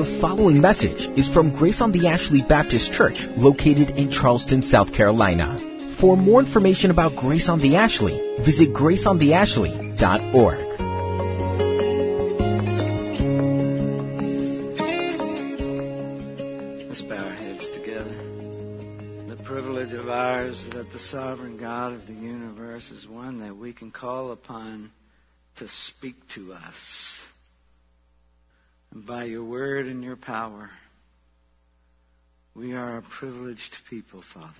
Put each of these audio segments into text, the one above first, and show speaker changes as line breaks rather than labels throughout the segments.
The following message is from Grace on the Ashley Baptist Church, located in Charleston, South Carolina. For more information about Grace on the Ashley, visit graceontheashley.org.
Let's bow our heads together. The privilege of ours that the sovereign God of the universe is one that we can call upon to speak to us. And by your word and your power, we are a privileged people, Father.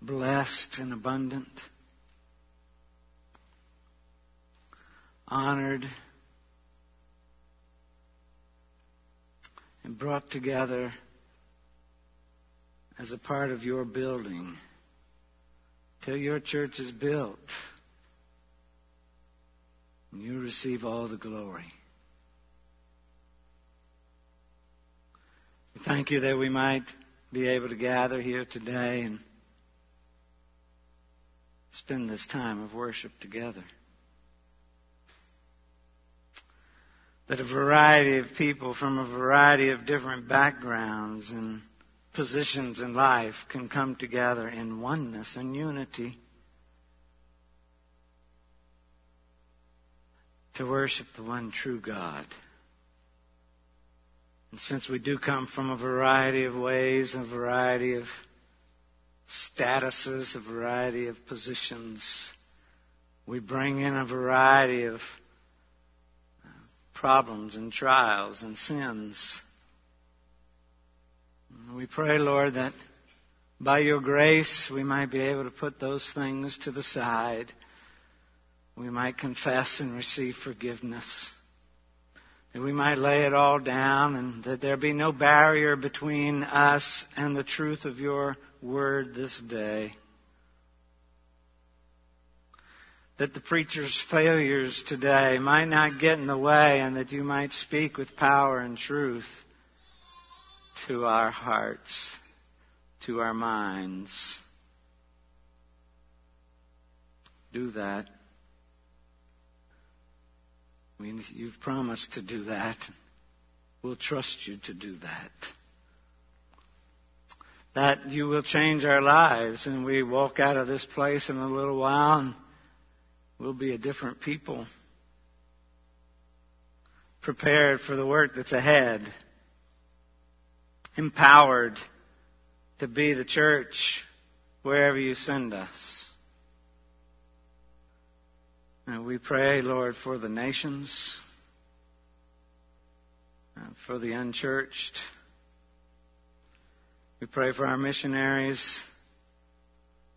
Blessed and abundant, honored, and brought together as a part of your building till your church is built. And you receive all the glory. We thank you that we might be able to gather here today and spend this time of worship together. That a variety of people from a variety of different backgrounds and positions in life can come together in oneness and unity to worship the one true God. And since we do come from a variety of ways, a variety of statuses, a variety of positions, we bring in a variety of uh, problems and trials and sins. We pray, Lord, that by your grace we might be able to put those things to the side we might confess and receive forgiveness. That we might lay it all down and that there be no barrier between us and the truth of your word this day. That the preacher's failures today might not get in the way and that you might speak with power and truth to our hearts, to our minds. Do that. I mean, you've promised to do that. We'll trust you to do that. That you will change our lives and we walk out of this place in a little while and we'll be a different people. Prepared for the work that's ahead. Empowered to be the church wherever you send us. And we pray, Lord, for the nations, for the unchurched. We pray for our missionaries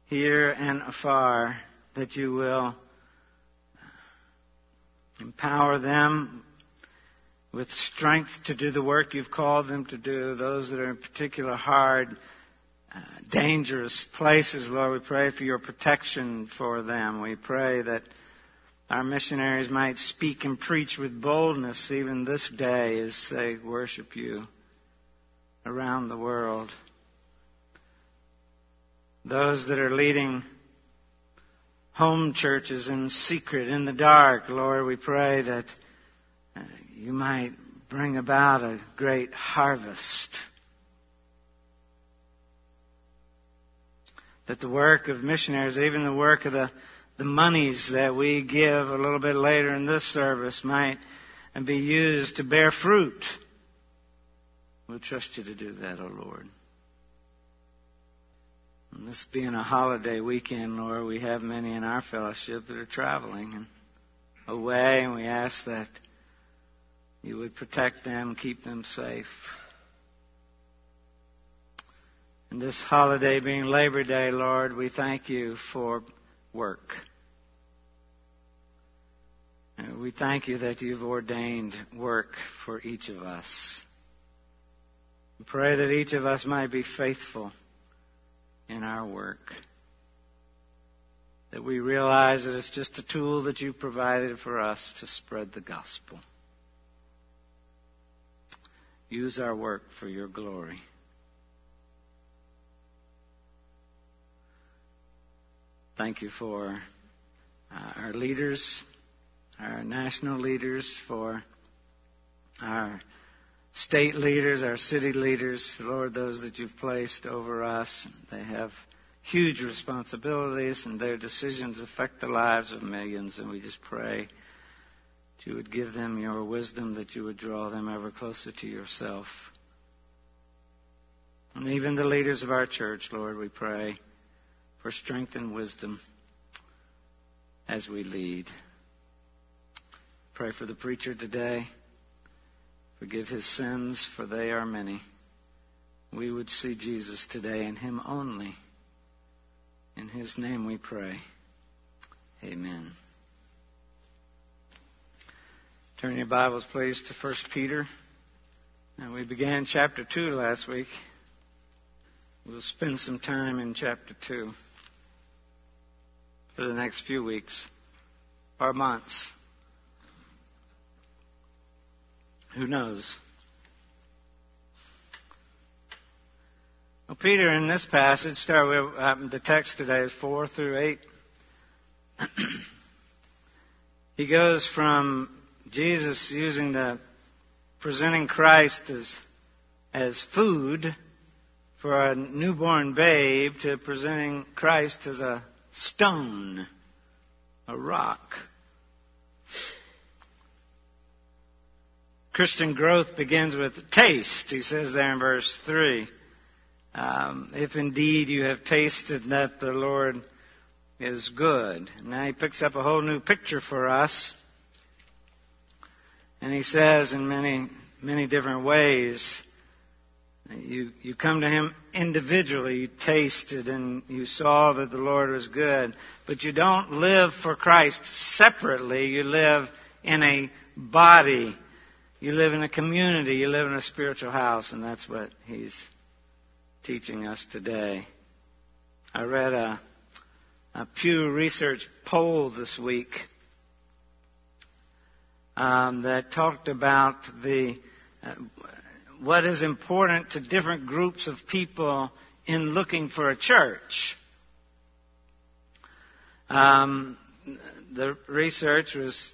here and afar that you will empower them with strength to do the work you've called them to do, those that are in particular hard, uh, dangerous places, Lord, we pray for your protection for them. We pray that our missionaries might speak and preach with boldness even this day as they worship you around the world. Those that are leading home churches in secret, in the dark, Lord, we pray that uh, you might bring about a great harvest. That the work of missionaries, even the work of the the monies that we give a little bit later in this service might and be used to bear fruit. We'll trust you to do that, O oh Lord. And this being a holiday weekend, Lord, we have many in our fellowship that are traveling and away, and we ask that you would protect them, keep them safe. And this holiday being Labor Day, Lord, we thank you for work. We thank you that you've ordained work for each of us. We pray that each of us might be faithful in our work. That we realize that it's just a tool that you provided for us to spread the gospel. Use our work for your glory. Thank you for uh, our leaders, our national leaders, for our state leaders, our city leaders, Lord, those that you've placed over us. They have huge responsibilities, and their decisions affect the lives of millions. And we just pray that you would give them your wisdom, that you would draw them ever closer to yourself. And even the leaders of our church, Lord, we pray for strength and wisdom as we lead. Pray for the preacher today. Forgive his sins, for they are many. We would see Jesus today and him only. In his name we pray. Amen. Turn your Bibles, please, to 1 Peter. And we began chapter 2 last week. We'll spend some time in chapter 2 for the next few weeks or months. Who knows? Well, Peter, in this passage, start with um, the text today is 4 through 8. he goes from Jesus using the presenting Christ as, as food for a newborn babe to presenting Christ as a stone, a rock. Christian growth begins with taste, he says there in verse 3. Um, if indeed you have tasted that the Lord is good. Now he picks up a whole new picture for us. And he says in many, many different ways, you, you come to Him individually, you tasted and you saw that the Lord was good, but you don't live for Christ separately. You live in a body. You live in a community. You live in a spiritual house, and that's what He's teaching us today. I read a, a Pew Research poll this week um, that talked about the uh, what is important to different groups of people in looking for a church. Um, the research was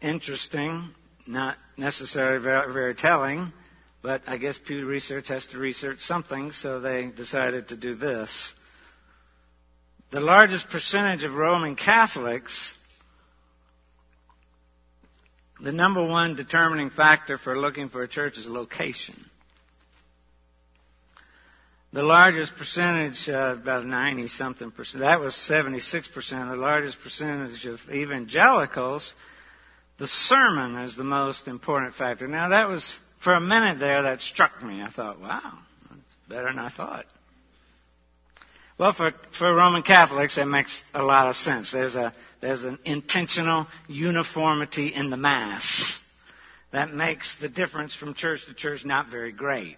interesting, not necessarily very, very telling, but I guess Pew Research has to research something, so they decided to do this. The largest percentage of Roman Catholics the number one determining factor for looking for a church is location. The largest percentage, uh, about 90 something percent, that was 76 percent. The largest percentage of evangelicals, the sermon is the most important factor. Now that was, for a minute there, that struck me. I thought, wow, that's better than I thought. Well, for, for Roman Catholics, that makes a lot of sense. There's, a, there's an intentional uniformity in the Mass. That makes the difference from church to church not very great.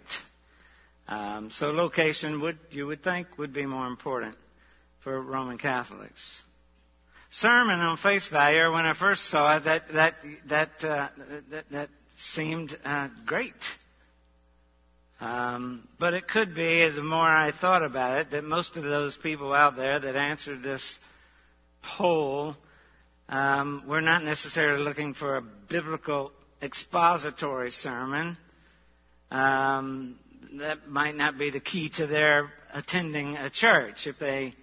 Um, so location would, you would think, would be more important for Roman Catholics. Sermon on face value, when I first saw it, that, that, that, uh, that, that seemed uh, great. Um, but it could be, as the more I thought about it, that most of those people out there that answered this poll um, were not necessarily looking for a biblical expository sermon. Um, that might not be the key to their attending a church. If they,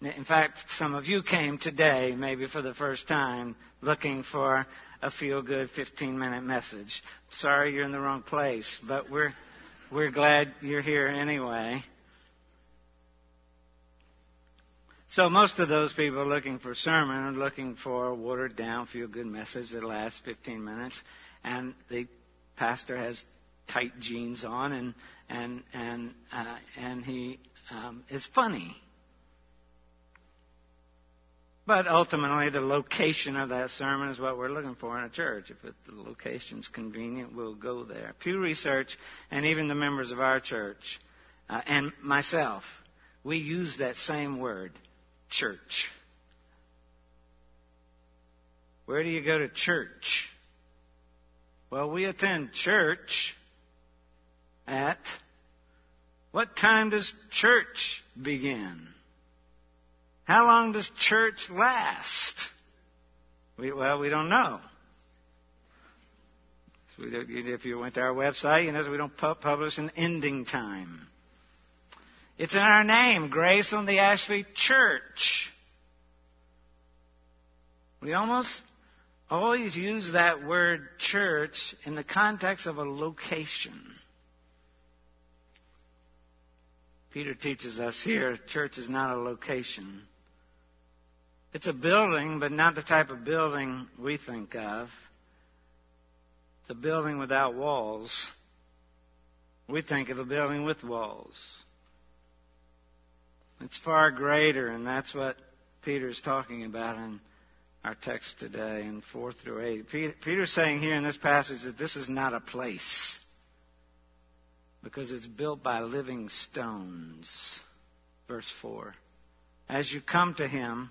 in fact, some of you came today, maybe for the first time, looking for a feel-good 15-minute message. Sorry, you're in the wrong place, but we're we're glad you're here anyway. So most of those people are looking for sermon are looking for a watered down, feel good message that lasts 15 minutes, and the pastor has tight jeans on and and and uh, and he um, is funny. But ultimately, the location of that sermon is what we're looking for in a church. If it, the location's convenient, we'll go there. Pew Research, and even the members of our church, uh, and myself, we use that same word, church. Where do you go to church? Well, we attend church at what time does church begin? How long does church last? We, well, we don't know. If you went to our website, you know we don't publish an ending time. It's in our name, Grace on the Ashley Church. We almost always use that word church in the context of a location. Peter teaches us here church is not a location. It's a building, but not the type of building we think of. It's a building without walls. We think of a building with walls. It's far greater, and that's what Peter's talking about in our text today in 4 through 8. Peter, Peter's saying here in this passage that this is not a place because it's built by living stones. Verse 4. As you come to him,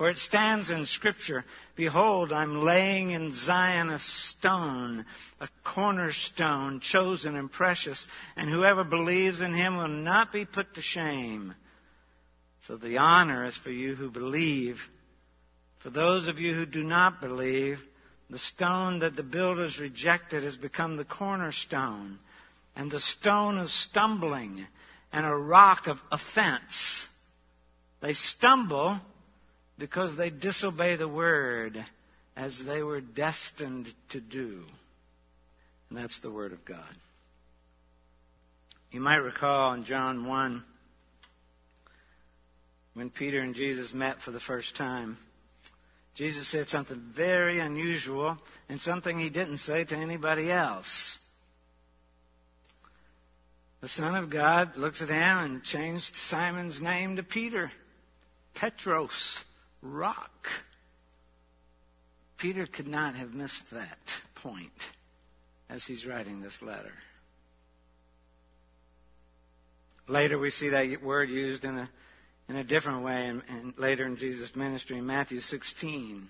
For it stands in Scripture, Behold, I'm laying in Zion a stone, a cornerstone, chosen and precious, and whoever believes in him will not be put to shame. So the honor is for you who believe. For those of you who do not believe, the stone that the builders rejected has become the cornerstone, and the stone of stumbling, and a rock of offense. They stumble because they disobey the word as they were destined to do. And that's the word of God. You might recall in John 1 when Peter and Jesus met for the first time. Jesus said something very unusual and something he didn't say to anybody else. The Son of God looks at him and changed Simon's name to Peter, Petros, rock. Peter could not have missed that point as he's writing this letter. Later, we see that word used in a, in a different way, and, later in Jesus' ministry in Matthew 16.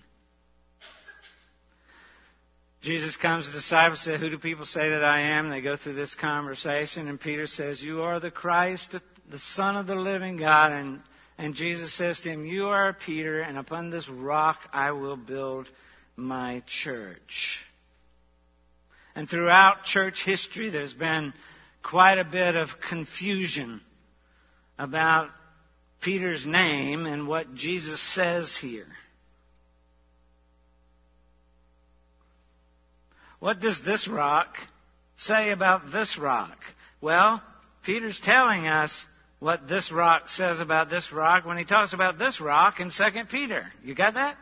Jesus comes to the disciples and says, Who do people say that I am? They go through this conversation, and Peter says, You are the Christ, the Son of the living God. And and Jesus says to him, You are Peter, and upon this rock I will build my church. And throughout church history, there's been quite a bit of confusion about Peter's name and what Jesus says here. What does this rock say about this rock? Well, Peter's telling us what this rock says about this rock when he talks about this rock in 2 Peter. You got that?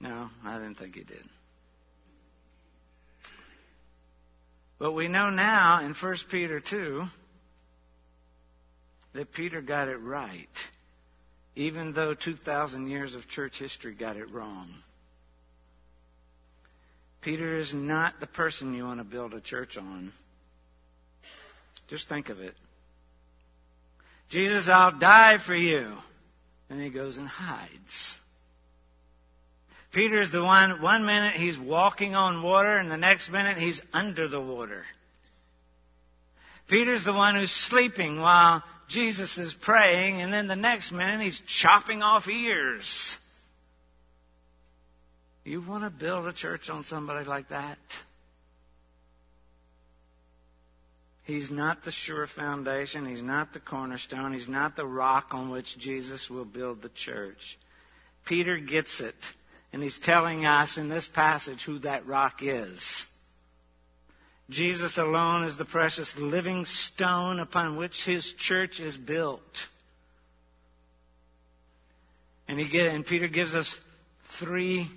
No, I didn't think he did. But we know now in 1 Peter 2 that Peter got it right, even though 2,000 years of church history got it wrong. Peter is not the person you want to build a church on. Just think of it. Jesus, I'll die for you. And he goes and hides. Peter's the one, one minute he's walking on water, and the next minute he's under the water. Peter's the one who's sleeping while Jesus is praying, and then the next minute he's chopping off ears. You want to build a church on somebody like that? He's not the sure foundation. He's not the cornerstone. He's not the rock on which Jesus will build the church. Peter gets it. And he's telling us in this passage who that rock is. Jesus alone is the precious living stone upon which his church is built. And he get, and Peter gives us three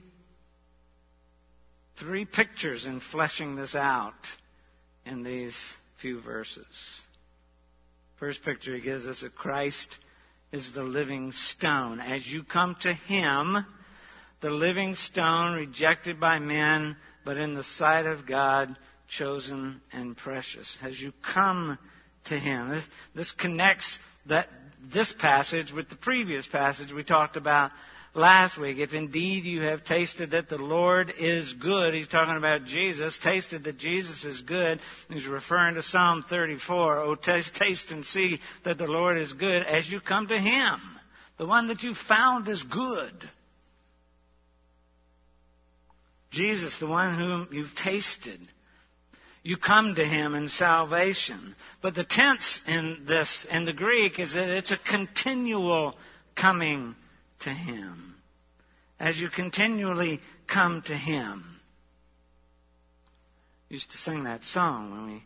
three pictures in fleshing this out in these few verses. First picture he gives us of Christ is the living stone. As you come to him, the living stone rejected by men, but in the sight of God, chosen and precious. As you come to him, this, this connects that this passage with the previous passage we talked about last week. If indeed you have tasted that the Lord is good, he's talking about Jesus, tasted that Jesus is good. He's referring to Psalm 34. Oh, taste, taste and see that the Lord is good as you come to him. The one that you found is good. Jesus, the one whom you've tasted. You come to him in salvation. But the tense in this, in the Greek, is that it's a continual coming to him. As you continually come to him. used to sing that song when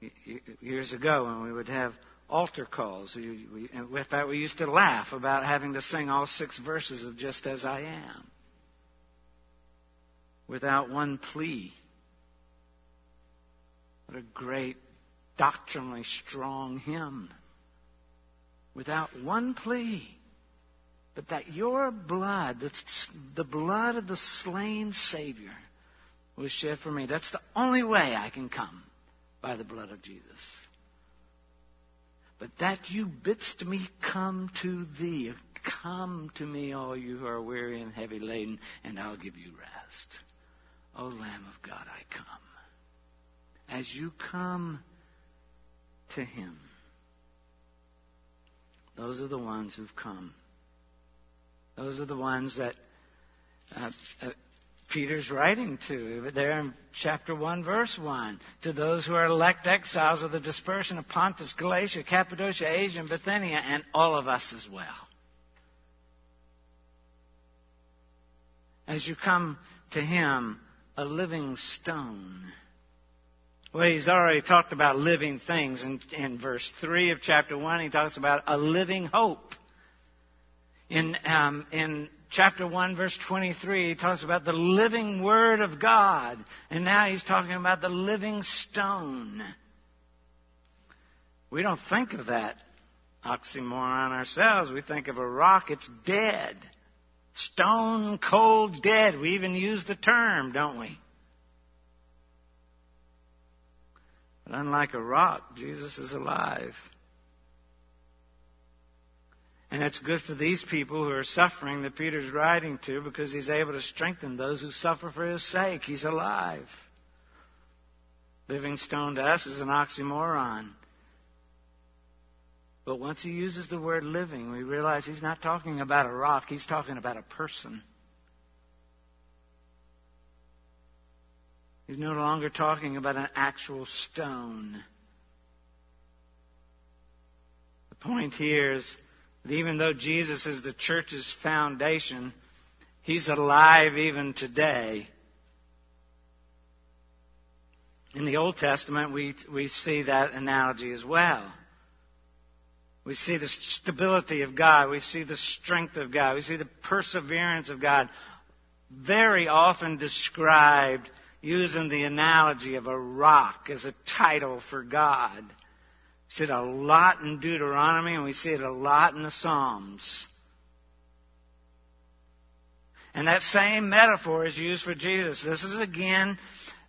we, years ago, when we would have altar calls. We, we, with that, we used to laugh about having to sing all six verses of Just As I Am without one plea. What a great, doctrinally strong hymn. Without one plea. But that your blood, that's the blood of the slain Savior, was shed for me. That's the only way I can come by the blood of Jesus. But that you bidst me come to thee. Come to me, all you who are weary and heavy laden, and I'll give you rest. O Lamb of God, I come. As you come to Him, those are the ones who've come. Those are the ones that uh, uh, Peter's writing to. There in chapter 1, verse 1. To those who are elect exiles of the dispersion of Pontus, Galatia, Cappadocia, Asia, and Bithynia, and all of us as well. As you come to Him, a living stone. Well, he's already talked about living things. In, in verse 3 of chapter 1, he talks about a living hope. In, um, in chapter 1, verse 23, he talks about the living Word of God. And now he's talking about the living stone. We don't think of that oxymoron ourselves. We think of a rock, it's dead. Stone cold dead. We even use the term, don't we? But unlike a rock, Jesus is alive. And it's good for these people who are suffering that Peter's writing to because he's able to strengthen those who suffer for his sake. He's alive. Living stone to us is an oxymoron. But once he uses the word living, we realize he's not talking about a rock, he's talking about a person. He's no longer talking about an actual stone. The point here is even though Jesus is the church's foundation, he's alive even today. In the Old Testament, we, we see that analogy as well. We see the stability of God. We see the strength of God. We see the perseverance of God. Very often described using the analogy of a rock as a title for God. We see it a lot in Deuteronomy and we see it a lot in the Psalms. And that same metaphor is used for Jesus. This is again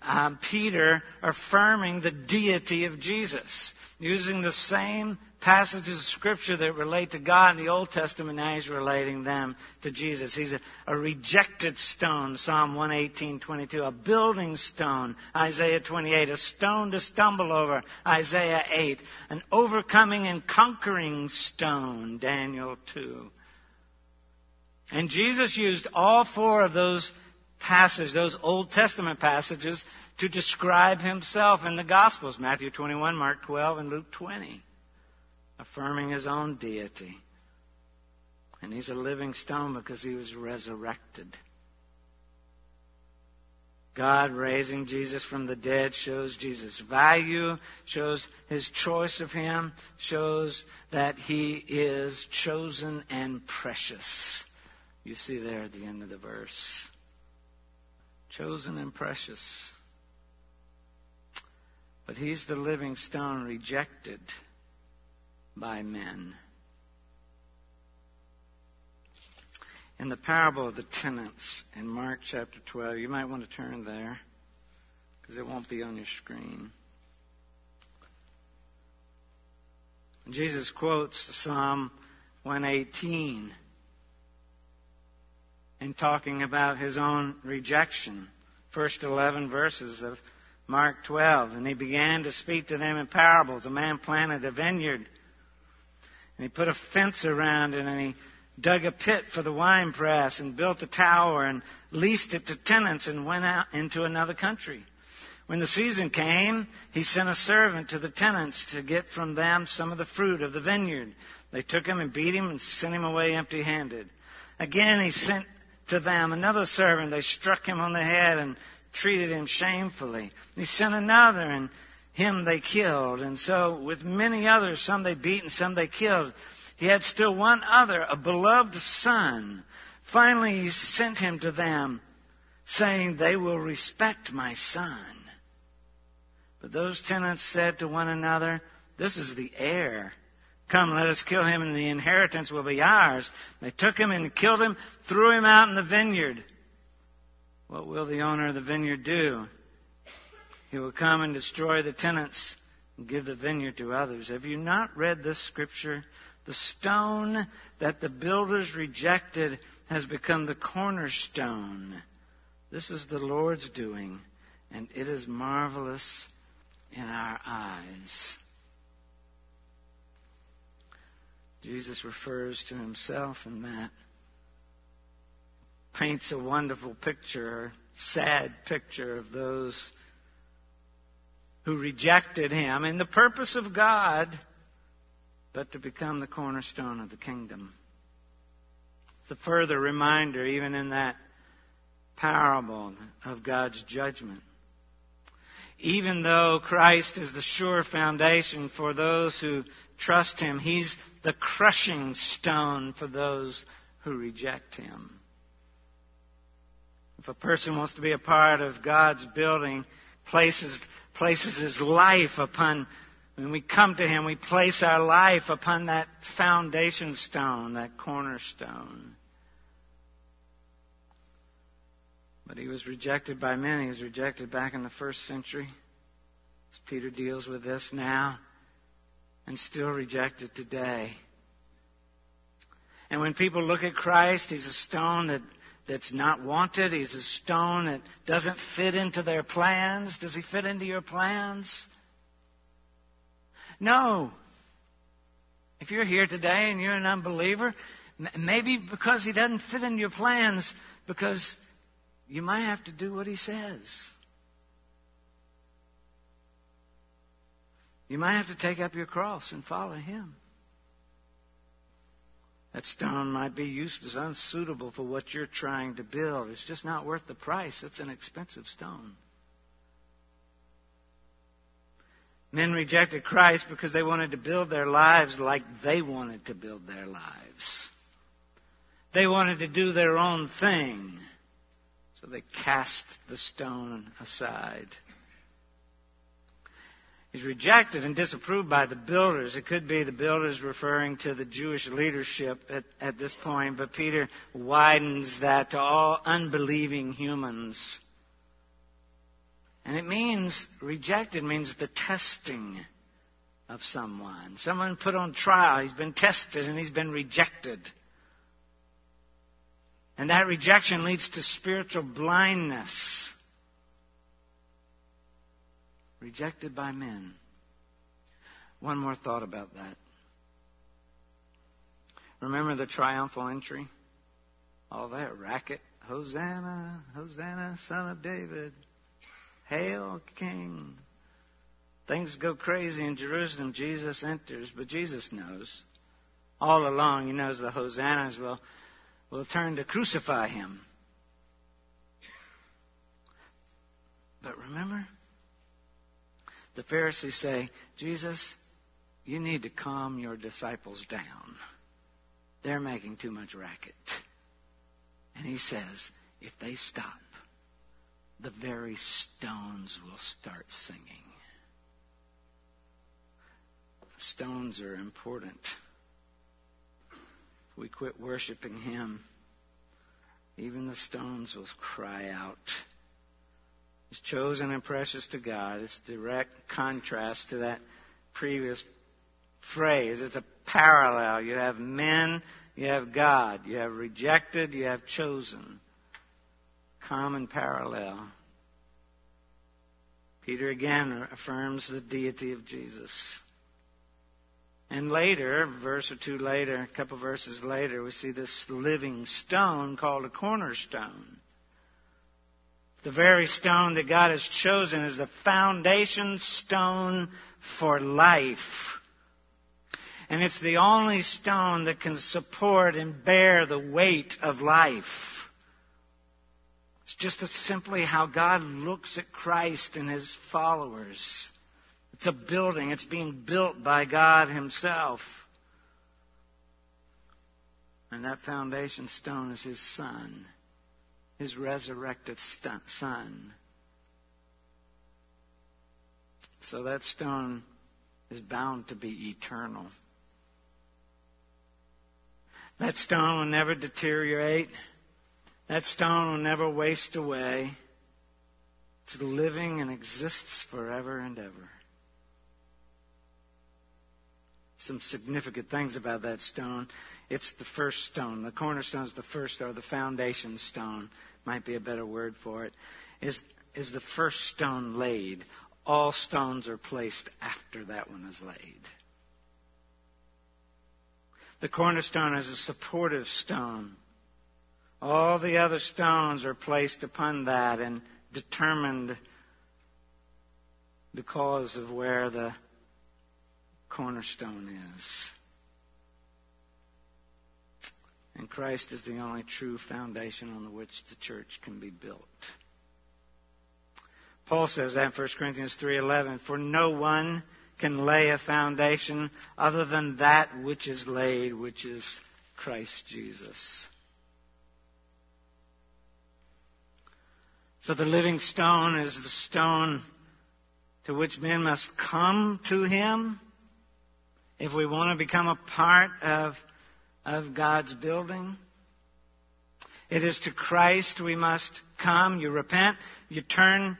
um, Peter affirming the deity of Jesus, using the same passages of Scripture that relate to God in the Old Testament, now he's relating them to Jesus. He's a, a rejected stone, Psalm 118, 22. A building stone, Isaiah 28. A stone to stumble over, Isaiah 8. An overcoming and conquering stone, Daniel 2. And Jesus used all four of those passages, those Old Testament passages, to describe himself in the Gospels Matthew 21, Mark 12, and Luke 20 affirming his own deity. And he's a living stone because he was resurrected. God raising Jesus from the dead shows Jesus' value, shows his choice of him, shows that he is chosen and precious. You see there at the end of the verse. Chosen and precious. But he's the living stone rejected by men. In the parable of the tenants in Mark chapter 12, you might want to turn there because it won't be on your screen. Jesus quotes Psalm 118 in talking about his own rejection. First 11 verses of Mark 12. And he began to speak to them in parables. A man planted a vineyard, and he put a fence around it, and he dug a pit for the wine press, and built a tower, and leased it to tenants, and went out into another country. When the season came, he sent a servant to the tenants to get from them some of the fruit of the vineyard. They took him and beat him and sent him away empty handed. Again, he sent to them another servant. They struck him on the head and treated him shamefully. He sent another, and him they killed. And so, with many others, some they beat and some they killed. He had still one other, a beloved son. Finally, he sent him to them, saying, They will respect my son. But those tenants said to one another, This is the heir. Come, let us kill him, and the inheritance will be ours. They took him and killed him, threw him out in the vineyard. What will the owner of the vineyard do? He will come and destroy the tenants and give the vineyard to others. Have you not read this scripture? The stone that the builders rejected has become the cornerstone. This is the Lord's doing, and it is marvelous in our eyes. Jesus refers to himself in that. Paints a wonderful picture, a sad picture of those who rejected him in the purpose of God, but to become the cornerstone of the kingdom. It's a further reminder, even in that parable, of God's judgment. Even though Christ is the sure foundation for those who trust Him, He's the crushing stone for those who reject Him. If a person wants to be a part of God's building, places, places his life upon, when we come to Him, we place our life upon that foundation stone, that cornerstone. But he was rejected by many. He was rejected back in the first century. As Peter deals with this now and still rejected today. And when people look at Christ, he's a stone that, that's not wanted. He's a stone that doesn't fit into their plans. Does he fit into your plans? No. If you're here today and you're an unbeliever, maybe because he doesn't fit into your plans, because you might have to do what he says. You might have to take up your cross and follow him. That stone might be used as unsuitable for what you're trying to build. It's just not worth the price. It's an expensive stone. Men rejected Christ because they wanted to build their lives like they wanted to build their lives. They wanted to do their own thing. So they cast the stone aside. He's rejected and disapproved by the builders. It could be the builders referring to the Jewish leadership at, at this point, but Peter widens that to all unbelieving humans. And it means, rejected means the testing of someone. Someone put on trial. He's been tested and he's been rejected. And that rejection leads to spiritual blindness. Rejected by men. One more thought about that. Remember the triumphal entry? All that racket. Hosanna, Hosanna, son of David. Hail, King. Things go crazy in Jerusalem. Jesus enters, but Jesus knows. All along, he knows the Hosannas will will turn to crucify him. But remember, the Pharisees say, Jesus, you need to calm your disciples down. They're making too much racket. And he says, if they stop, the very stones will start singing. Stones are important we quit worshiping Him, even the stones will cry out. It's chosen and precious to God. It's direct contrast to that previous phrase. It's a parallel. You have men, you have God. You have rejected, you have chosen. Common parallel. Peter again affirms the deity of Jesus. And later, verse or two later, a couple verses later, we see this living stone called a cornerstone. The very stone that God has chosen is the foundation stone for life. And it's the only stone that can support and bear the weight of life. It's just simply how God looks at Christ and his followers. It's a building. It's being built by God Himself. And that foundation stone is His Son, His resurrected Son. So that stone is bound to be eternal. That stone will never deteriorate. That stone will never waste away. It's living and exists forever and ever. Some significant things about that stone. It's the first stone. The cornerstone is the first, or the foundation stone, might be a better word for it, is, is the first stone laid. All stones are placed after that one is laid. The cornerstone is a supportive stone. All the other stones are placed upon that and determined the cause of where the cornerstone is. And Christ is the only true foundation on which the church can be built. Paul says that in 1 Corinthians 3:11, "For no one can lay a foundation other than that which is laid, which is Christ Jesus." So the living stone is the stone to which men must come to him if we want to become a part of, of God's building. It is to Christ we must come. You repent, you turn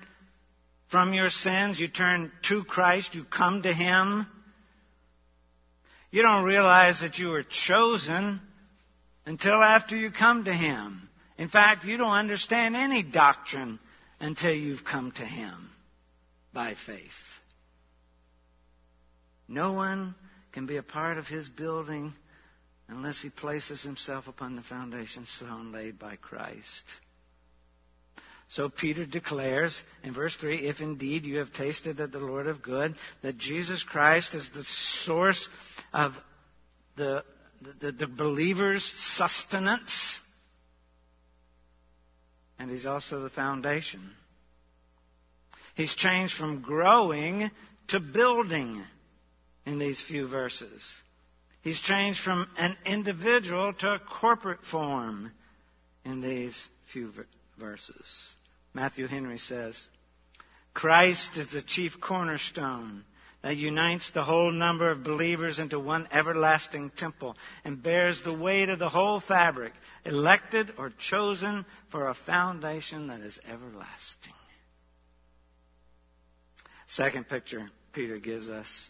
from your sins, you turn to Christ, you come to Him. You don't realize that you were chosen until after you come to Him. In fact, you don't understand any doctrine until you've come to Him by faith. No one can be a part of his building unless he places himself upon the foundation stone laid by Christ. So Peter declares in verse 3 If indeed you have tasted that the Lord of good, that Jesus Christ is the source of the, the, the believer's sustenance, and he's also the foundation. He's changed from growing to building in these few verses. He's changed from an individual to a corporate form in these few verses. Matthew Henry says, Christ is the chief cornerstone that unites the whole number of believers into one everlasting temple and bears the weight of the whole fabric, elected or chosen for a foundation that is everlasting. Second picture Peter gives us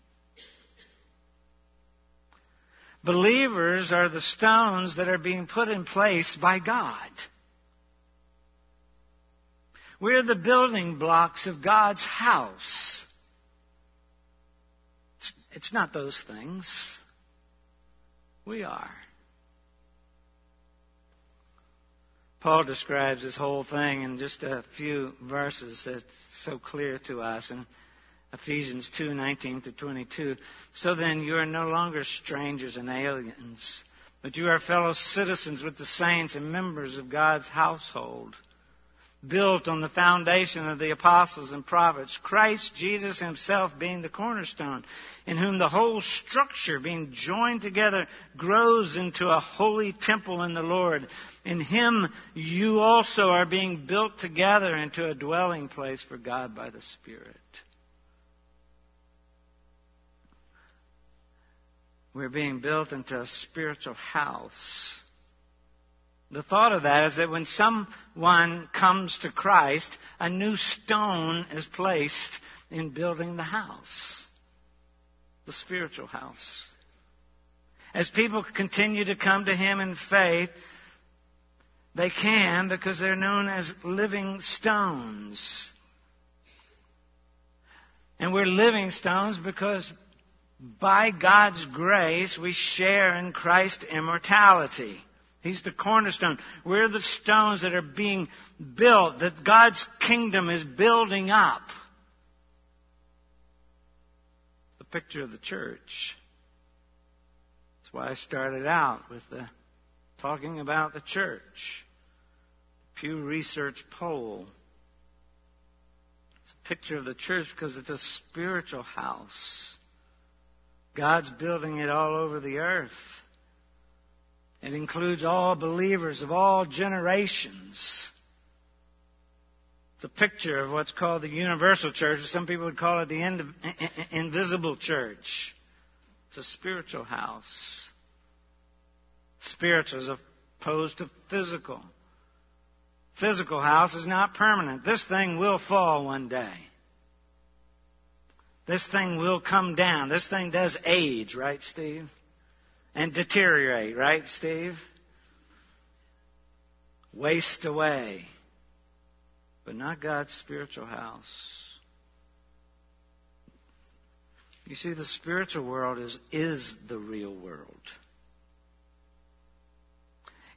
Believers are the stones that are being put in place by God. We're the building blocks of God's house. It's not those things. We are. Paul describes this whole thing in just a few verses that's so clear to us. And Ephesians 2 19 to 22. So then, you are no longer strangers and aliens, but you are fellow citizens with the saints and members of God's household. built on the foundation of the apostles and prophets, Christ Jesus himself being the cornerstone, in whom the whole structure, being joined together, grows into a holy temple in the Lord. In him you also are being built together into a dwelling place for God by the Spirit. We're being built into a spiritual house the thought of that is that when someone comes to Christ, a new stone is placed in building the house, the spiritual house. As people continue to come to Him in faith, they can because they're known as living stones. And we're living stones because by God's grace we share in Christ's immortality. He's the cornerstone. We're the stones that are being built, that God's kingdom is building up. The picture of the church. That's why I started out with the talking about the church. Pew Research poll. It's a picture of the church because it's a spiritual house. God's building it all over the earth. It includes all believers of all generations. It's a picture of what's called the universal church, some people would call it the invisible church. It's a spiritual house. Spiritual as opposed to physical. Physical house is not permanent. This thing will fall one day. This thing will come down. This thing does age, right, Steve? and deteriorate, right, Steve? Waste away. But not God's spiritual house. You see, the spiritual world is, is the real world.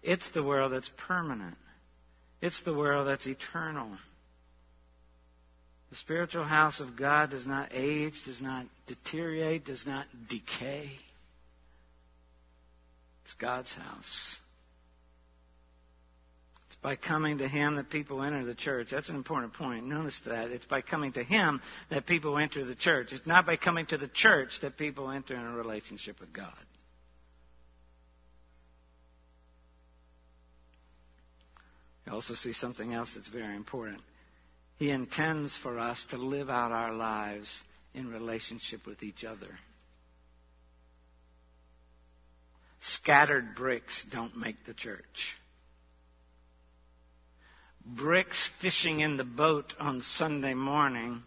It's the world that's permanent. It's the world that's eternal. The spiritual house of God does not age, does not deteriorate, does not decay. It's God's house. It's by coming to Him that people enter the church. That's an important point. Notice that. It's by coming to Him that people enter the church. It's not by coming to the church that people enter in a relationship with God. You also see something else that's very important. He intends for us to live out our lives in relationship with each other. Scattered bricks don't make the church. Bricks fishing in the boat on Sunday morning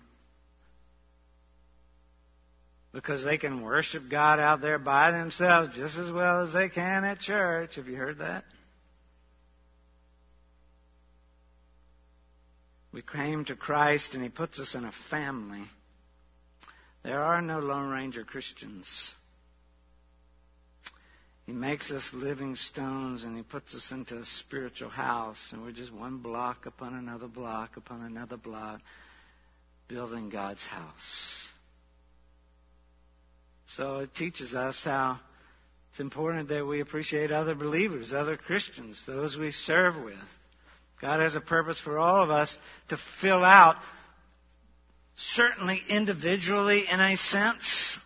because they can worship God out there by themselves just as well as they can at church. Have you heard that? We came to Christ and He puts us in a family. There are no Lone Ranger Christians. He makes us living stones and He puts us into a spiritual house, and we're just one block upon another block upon another block, building God's house. So it teaches us how it's important that we appreciate other believers, other Christians, those we serve with. God has a purpose for all of us to fill out, certainly individually in a sense,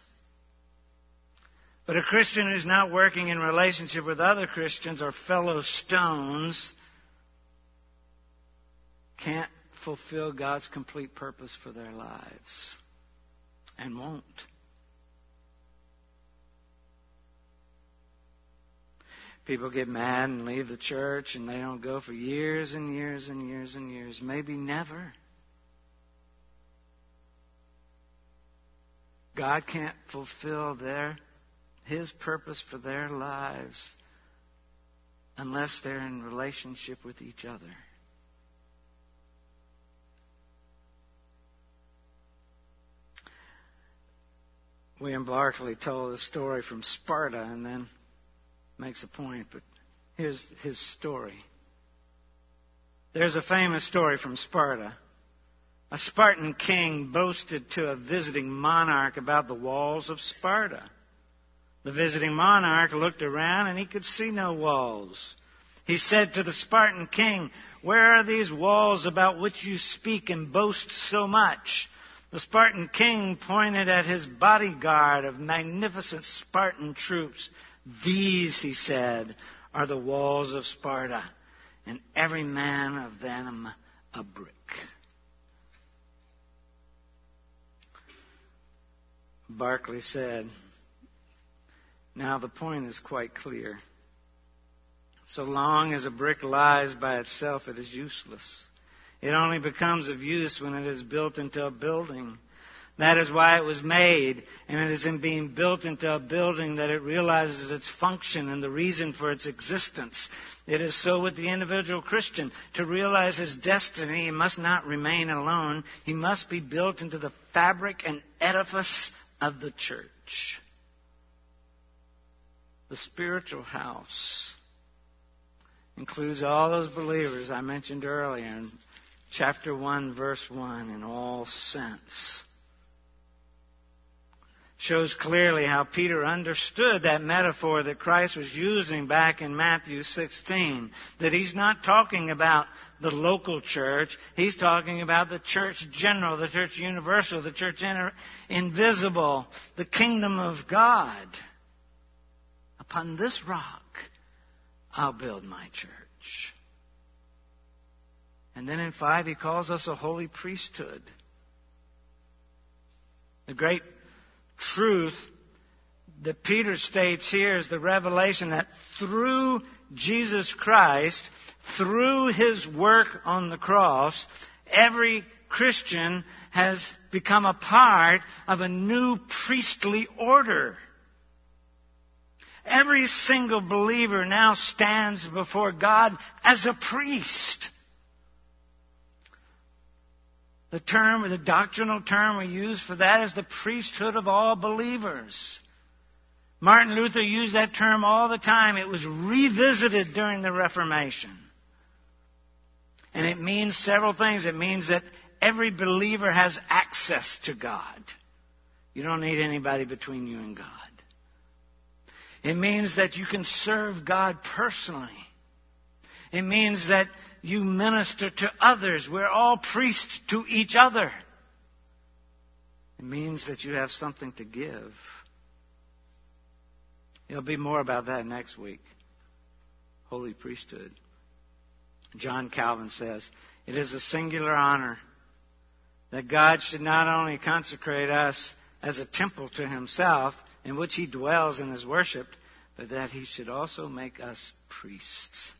but a Christian who's not working in relationship with other Christians or fellow stones can't fulfill God's complete purpose for their lives and won't. People get mad and leave the church and they don't go for years and years and years and years, maybe never. God can't fulfill their his purpose for their lives unless they're in relationship with each other. William Barclay told a story from Sparta and then makes a point, but here's his story. There's a famous story from Sparta. A Spartan king boasted to a visiting monarch about the walls of Sparta. The visiting monarch looked around and he could see no walls. He said to the Spartan king, Where are these walls about which you speak and boast so much? The Spartan king pointed at his bodyguard of magnificent Spartan troops. These, he said, are the walls of Sparta, and every man of them a brick. Barclay said, Now the point is quite clear. So long as a brick lies by itself, it is useless. It only becomes of use when it is built into a building. That is why it was made, and it is in being built into a building that it realizes its function and the reason for its existence. It is so with the individual Christian. To realize his destiny, he must not remain alone. He must be built into the fabric and edifice of the church. The spiritual house includes all those believers I mentioned earlier in chapter 1, verse 1, in all sense. Shows clearly how Peter understood that metaphor that Christ was using back in Matthew 16. That he's not talking about the local church. He's talking about the church general, the church universal, the church invisible, the kingdom of God. Upon this rock, I'll build my church. And then in 5, he calls us a holy priesthood. The great truth that Peter states here is the revelation that through Jesus Christ, through his work on the cross, every Christian has become a part of a new priestly order. Every single believer now stands before God as a priest. The term, the doctrinal term we use for that is the priesthood of all believers. Martin Luther used that term all the time. It was revisited during the Reformation. And it means several things. It means that every believer has access to God. You don't need anybody between you and God. It means that you can serve God personally. It means that you minister to others. We're all priests to each other. It means that you have something to give. There'll be more about that next week. Holy priesthood. John Calvin says, It is a singular honor that God should not only consecrate us as a temple to himself, in which he dwells and is worshipped, but that he should also make us priests.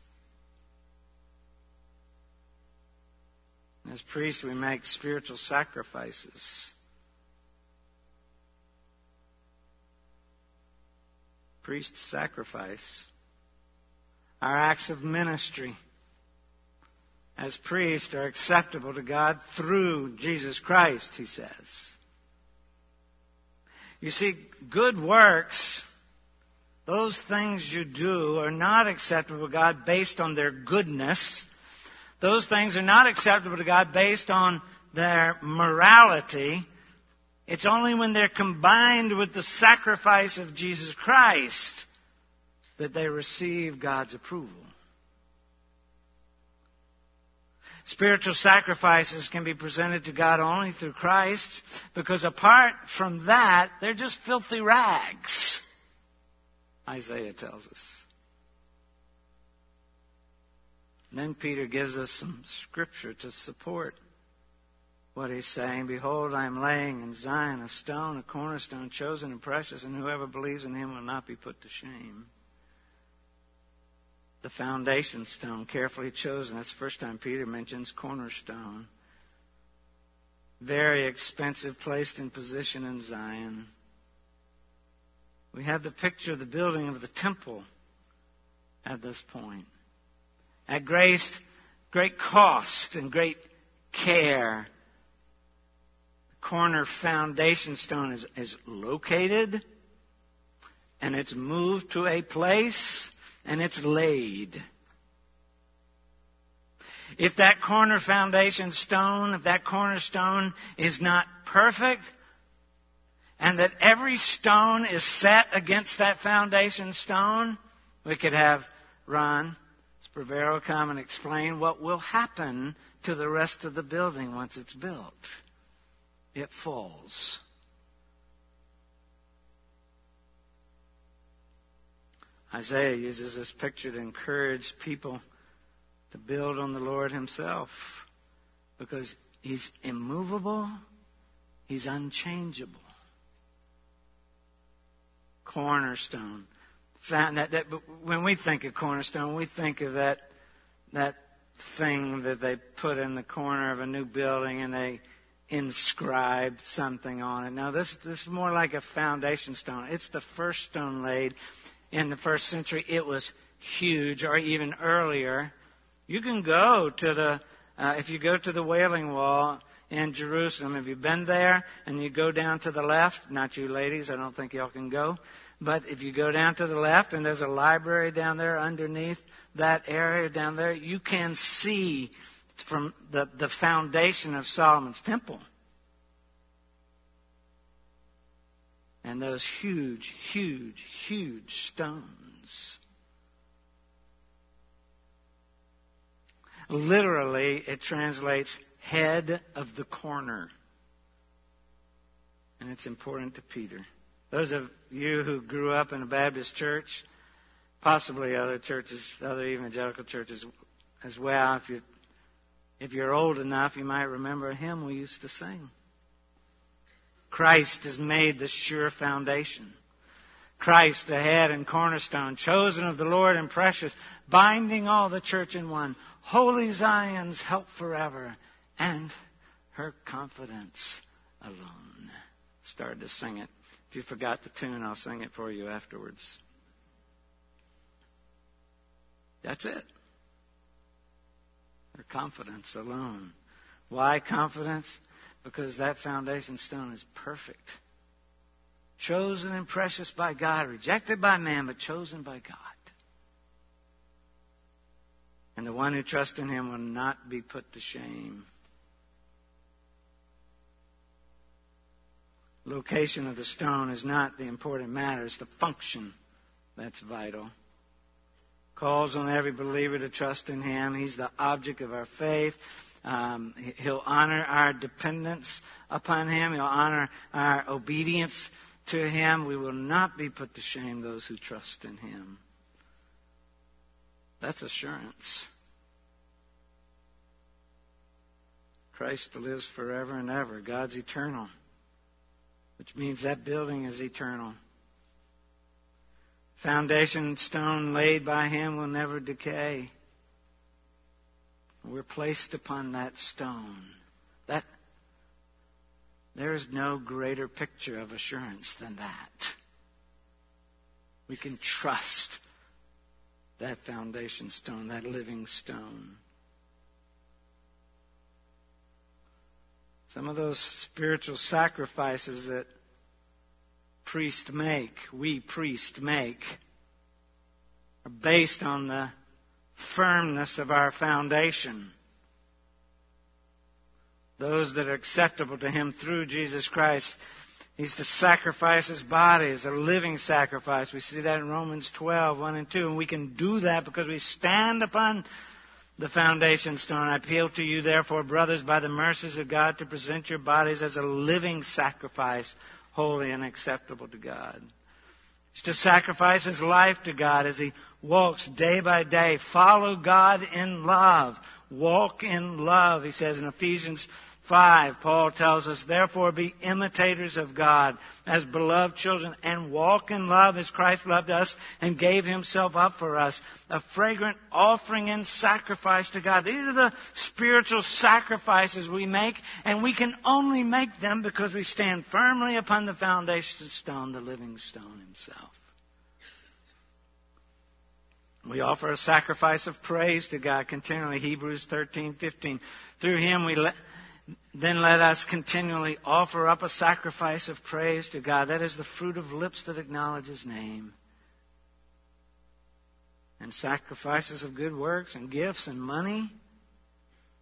As priests, we make spiritual sacrifices. Priest sacrifice. Our acts of ministry as priests are acceptable to God through Jesus Christ, he says. You see, good works, those things you do, are not acceptable to God based on their goodness. Those things are not acceptable to God based on their morality. It's only when they're combined with the sacrifice of Jesus Christ that they receive God's approval. Spiritual sacrifices can be presented to God only through Christ because apart from that, they're just filthy rags. Isaiah tells us. And then Peter gives us some scripture to support what he's saying. Behold, I am laying in Zion a stone, a cornerstone, chosen and precious, and whoever believes in him will not be put to shame the foundation stone, carefully chosen. That's the first time Peter mentions cornerstone. Very expensive, placed in position in Zion. We have the picture of the building of the temple at this point. At great, great cost and great care, the corner foundation stone is, is located and it's moved to a place and it's laid. If that corner foundation stone, if that cornerstone is not perfect, and that every stone is set against that foundation stone, we could have Ron, Will come and explain what will happen to the rest of the building once it's built. It falls. Isaiah uses this picture to encourage people to build on the Lord Himself because He's immovable, He's unchangeable. Cornerstone. That, that, when we think of cornerstone, we think of that, that thing that they put in the corner of a new building and they inscribed something on it. Now this, this is more like a foundation stone. It's the first stone laid in the first century. It was huge, or even earlier. You can go to the, uh, if you go to the Wailing Wall in Jerusalem, have you been there and you go down to the left, not you ladies, I don't think y'all can go, but if you go down to the left and there's a library down there underneath that area down there, you can see from the, the foundation of Solomon's temple. And those huge, huge, huge stones. Literally, it translates head of the corner. And it's important to Peter. Those of you who grew up in a Baptist church, possibly other churches, other evangelical churches as well, if you if you're old enough, you might remember a hymn we used to sing. Christ has made the sure foundation. Christ, the head and cornerstone, chosen of the Lord and precious, binding all the church in one. Holy Zion's help forever, and her confidence alone. Started to sing it. If you forgot the tune, I'll sing it for you afterwards. That's it. Her confidence alone. Why confidence? Because that foundation stone is perfect. Chosen and precious by God, rejected by man, but chosen by God. And the one who trusts in him will not be put to shame. Location of the stone is not the important matter, it's the function that's vital. Calls on every believer to trust in him. He's the object of our faith. Um, he'll honor our dependence upon Him. He'll honor our obedience to Him. We will not be put to shame, those who trust in Him. That's assurance. Christ lives forever and ever. God's eternal, which means that building is eternal. Foundation stone laid by Him will never decay. We're placed upon that stone. That there is no greater picture of assurance than that. We can trust that foundation stone, that living stone. Some of those spiritual sacrifices that priests make, we priests make, are based on the firmness of our foundation. Those that are acceptable to Him through Jesus Christ. He's to sacrifice His body as a living sacrifice. We see that in Romans 12, 1 and 2. And we can do that because we stand upon the foundation stone. I appeal to you, therefore, brothers, by the mercies of God, to present your bodies as a living sacrifice, holy and acceptable to God. He's to sacrifice his life to God as he walks day by day. Follow God in love. Walk in love, he says in Ephesians 5, Paul tells us, therefore be imitators of God as beloved children and walk in love as Christ loved us and gave himself up for us. A fragrant offering and sacrifice to God. These are the spiritual sacrifices we make and we can only make them because we stand firmly upon the foundation stone, the living stone himself. We offer a sacrifice of praise to God continually. Hebrews 13:15. Through him we let then let us continually offer up a sacrifice of praise to God. That is the fruit of lips that acknowledge His name. And sacrifices of good works and gifts and money.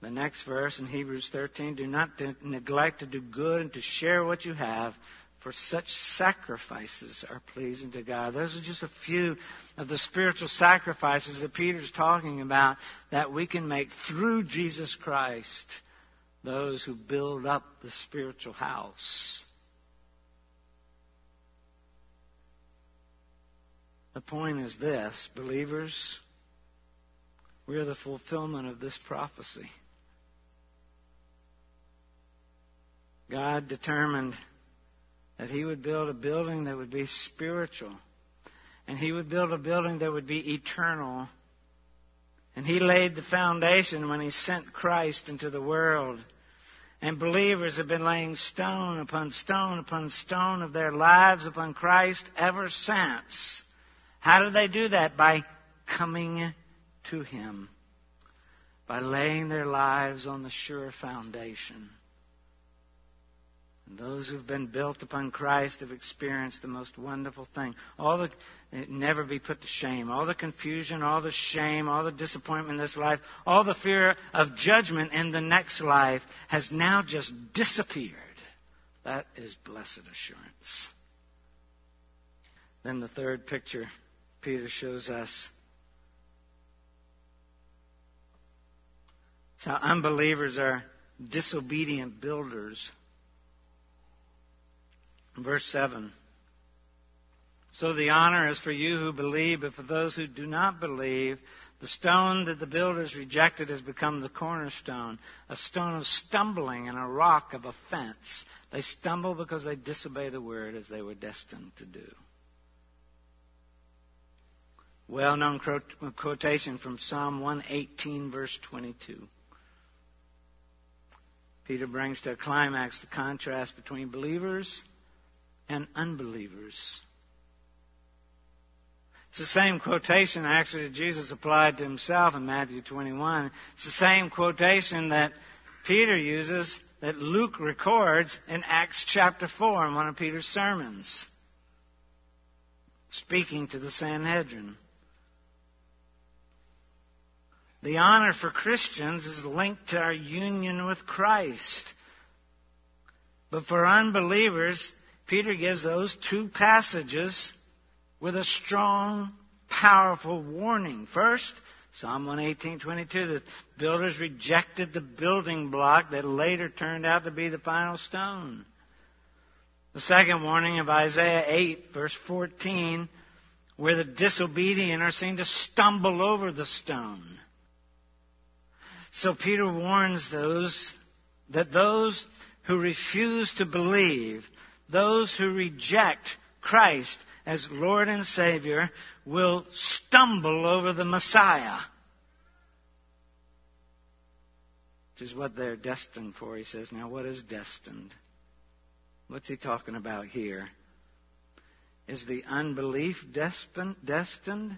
The next verse in Hebrews 13 do not neglect to do good and to share what you have, for such sacrifices are pleasing to God. Those are just a few of the spiritual sacrifices that Peter's talking about that we can make through Jesus Christ, those who build up the spiritual house. The point is this, believers, we are the fulfillment of this prophecy. God determined that He would build a building that would be spiritual. And He would build a building that would be eternal. And He laid the foundation when He sent Christ into the world. And believers have been laying stone upon stone upon stone of their lives upon Christ ever since. How do they do that? By coming to Him, by laying their lives on the sure foundation. Those who've been built upon Christ have experienced the most wonderful thing. All the never be put to shame. All the confusion, all the shame, all the disappointment in this life, all the fear of judgment in the next life has now just disappeared. That is blessed assurance. Then the third picture Peter shows us how unbelievers are disobedient builders. Verse 7. So the honor is for you who believe, but for those who do not believe, the stone that the builders rejected has become the cornerstone, a stone of stumbling and a rock of offense. They stumble because they disobey the word as they were destined to do. Well known quotation from Psalm 118, verse 22. Peter brings to a climax the contrast between believers and unbelievers. It's the same quotation actually that Jesus applied to himself in Matthew 21. It's the same quotation that Peter uses, that Luke records in Acts chapter 4 in one of Peter's sermons, speaking to the Sanhedrin. The honor for Christians is linked to our union with Christ. But for unbelievers, Peter gives those two passages with a strong, powerful warning. First, Psalm 118:22, the builders rejected the building block that later turned out to be the final stone. The second warning of Isaiah 8, verse 14, where the disobedient are seen to stumble over the stone. So Peter warns those that those who refuse to believe, those who reject Christ as Lord and Savior, will stumble over the Messiah. Which is what they're destined for, he says. Now, what is destined? What's he talking about here? Is the unbelief destined,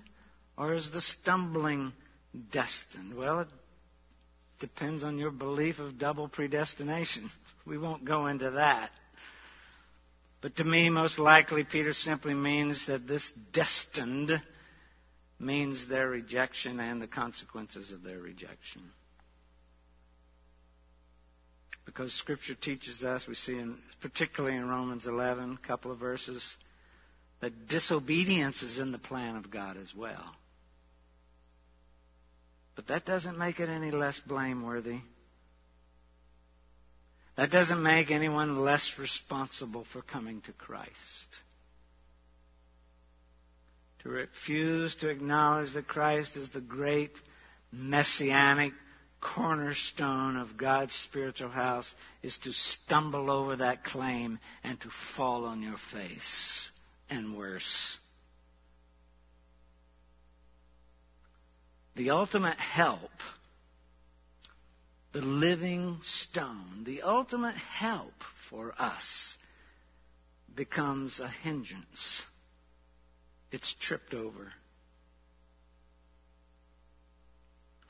or is the stumbling destined? Well, it depends on your belief of double predestination. We won't go into that. But to me, most likely, Peter simply means that this destined means their rejection and the consequences of their rejection. Because Scripture teaches us, we see in, particularly in Romans 11, a couple of verses, that disobedience is in the plan of God as well. But that doesn't make it any less blameworthy. That doesn't make anyone less responsible for coming to Christ. To refuse to acknowledge that Christ is the great messianic cornerstone of God's spiritual house is to stumble over that claim and to fall on your face and worse. the ultimate help, the living stone, the ultimate help for us becomes a hindrance. It's tripped over.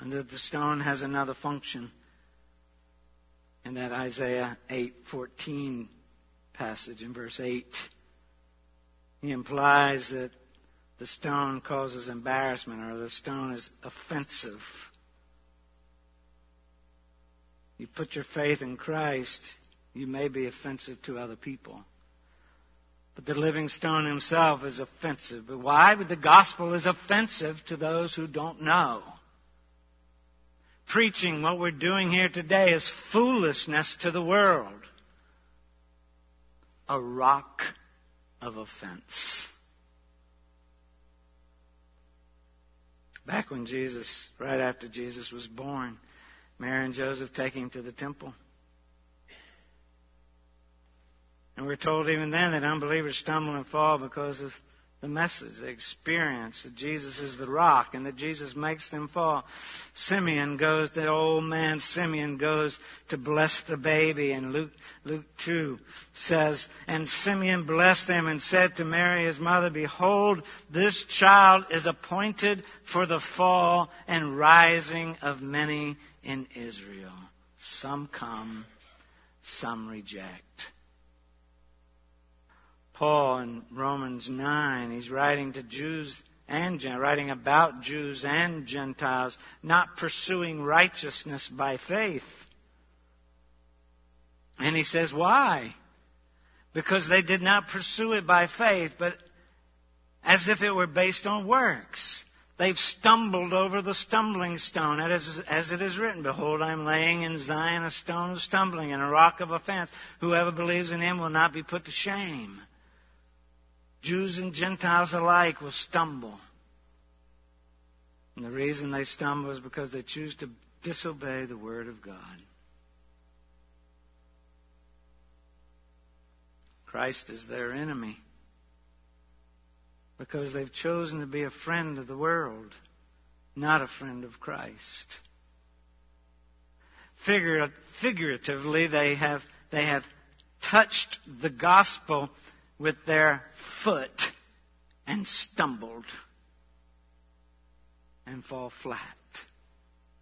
And that the stone has another function. In that Isaiah 8:14 passage in verse 8, he implies that the stone causes embarrassment or the stone is offensive. You put your faith in Christ, you may be offensive to other people. But the living stone himself is offensive. But why? The gospel is offensive to those who don't know. Preaching what we're doing here today is foolishness to the world. A rock of offense. Back when Jesus, right after Jesus was born, Mary and Joseph take him to the temple. And we're told even then that unbelievers stumble and fall because of the message, the experience that Jesus is the rock and that Jesus makes them fall. Simeon goes, the old man Simeon goes to bless the baby and Luke, Luke 2 says, And Simeon blessed them and said to Mary his mother, Behold, this child is appointed for the fall and rising of many in Israel. Some come, some reject. Paul in Romans 9, he's writing to Jews and writing about Jews and Gentiles not pursuing righteousness by faith. And he says, why? Because they did not pursue it by faith, but as if it were based on works. They've stumbled over the stumbling stone, as it is written, Behold, I am laying in Zion a stone of stumbling and a rock of offense. Whoever believes in him will not be put to shame. Jews and Gentiles alike will stumble. And the reason they stumble is because they choose to disobey the Word of God. Christ is their enemy because they've chosen to be a friend of the world, not a friend of Christ. Figuratively, they have, they have touched the gospel with their foot and stumbled and fall flat.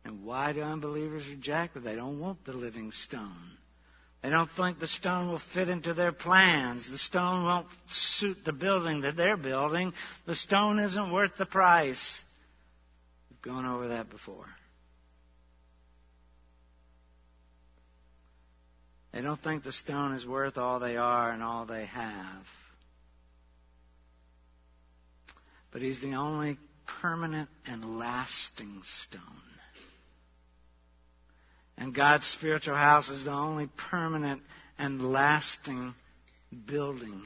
And why do unbelievers reject it? They don't want the living stone. They don't think the stone will fit into their plans. The stone won't suit the building that they're building. The stone isn't worth the price. We've gone over that before. They don't think the stone is worth all they are and all they have. But he's the only permanent and lasting stone. And God's spiritual house is the only permanent and lasting building.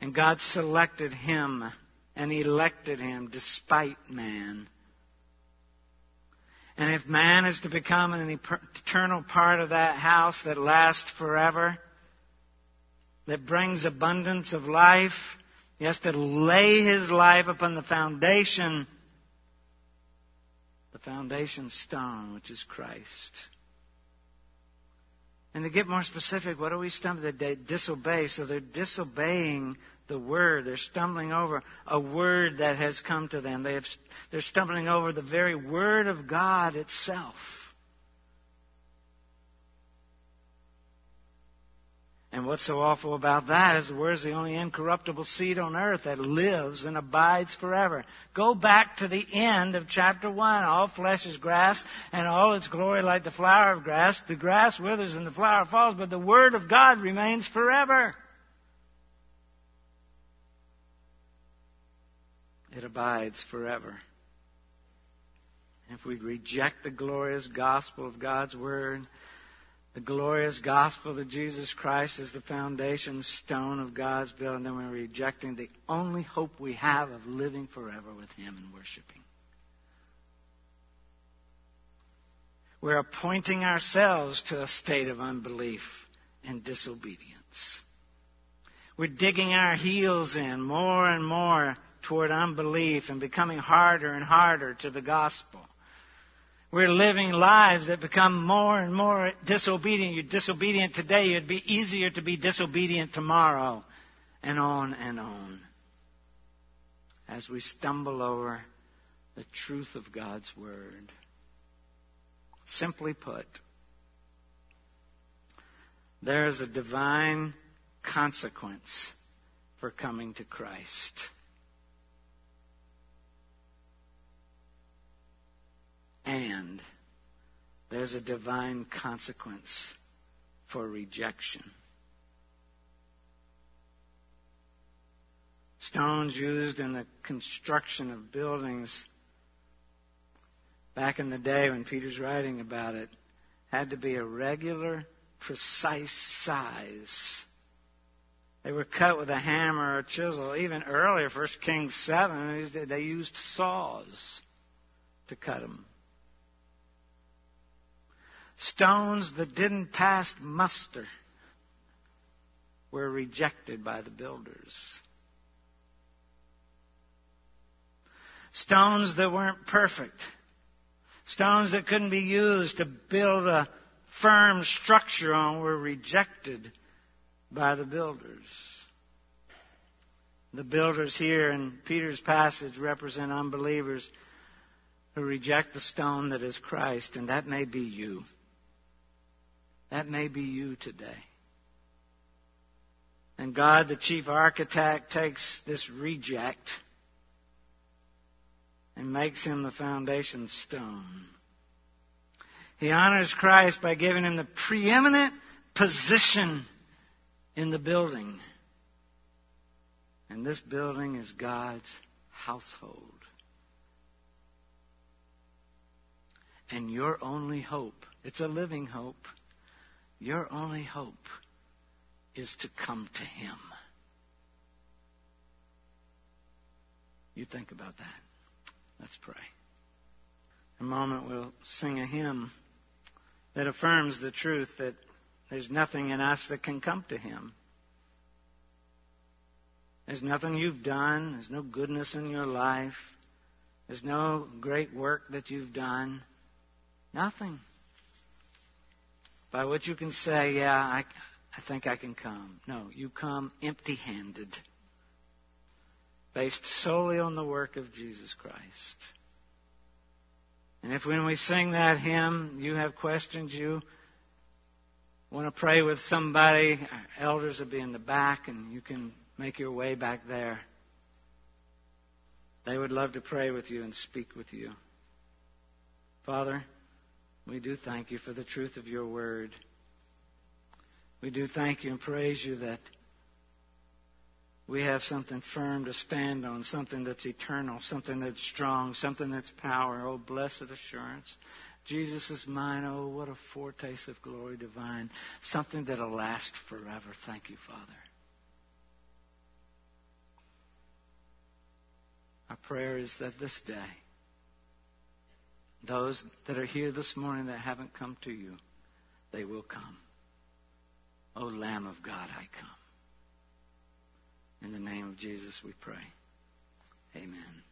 And God selected him and elected him despite man. And if man is to become an eternal part of that house that lasts forever, that brings abundance of life, he has to lay his life upon the foundation, the foundation stone, which is Christ. And to get more specific, what are we stumbling? They disobey, so they're disobeying the word. They're stumbling over a word that has come to them. They have, they're stumbling over the very word of God itself. And what's so awful about that is the word is the only incorruptible seed on earth that lives and abides forever. Go back to the end of chapter 1. All flesh is grass, and all its glory like the flower of grass. The grass withers and the flower falls, but the word of God remains forever. It abides forever. If we reject the glorious gospel of God's Word, the glorious gospel that Jesus Christ is the foundation stone of God's building, then we're rejecting the only hope we have of living forever with Him and worshiping. We're appointing ourselves to a state of unbelief and disobedience. We're digging our heels in more and more toward unbelief and becoming harder and harder to the gospel. We're living lives that become more and more disobedient. You're disobedient today, it'd be easier to be disobedient tomorrow, and on and on. As we stumble over the truth of God's Word. Simply put, there is a divine consequence for coming to Christ. And there's a divine consequence for rejection. Stones used in the construction of buildings back in the day when Peter's writing about it had to be a regular, precise size. They were cut with a hammer or a chisel. Even earlier, First Kings 7, they used saws to cut them. Stones that didn't pass muster were rejected by the builders. Stones that weren't perfect. Stones that couldn't be used to build a firm structure on were rejected by the builders. The builders here in Peter's passage represent unbelievers who reject the stone that is Christ, and that may be you. That may be you today. And God, the chief architect, takes this reject and makes him the foundation stone. He honors Christ by giving him the preeminent position in the building. And this building is God's household. And your only hope, it's a living hope, your only hope is to come to Him. You think about that. Let's pray. In a moment, we'll sing a hymn that affirms the truth that there's nothing in us that can come to Him. There's nothing you've done. There's no goodness in your life. There's no great work that you've done. Nothing. By which you can say, yeah, I, I think I can come. No, you come empty handed, based solely on the work of Jesus Christ. And if when we sing that hymn, you have questions, you want to pray with somebody, elders will be in the back, and you can make your way back there. They would love to pray with you and speak with you. Father, we do thank you for the truth of your word. We do thank you and praise you that we have something firm to stand on, something that's eternal, something that's strong, something that's power. Oh, blessed assurance. Jesus is mine. Oh, what a foretaste of glory divine. Something that'll last forever. Thank you, Father. Our prayer is that this day, those that are here this morning that haven't come to you, they will come. O Lamb of God, I come. In the name of Jesus we pray. Amen.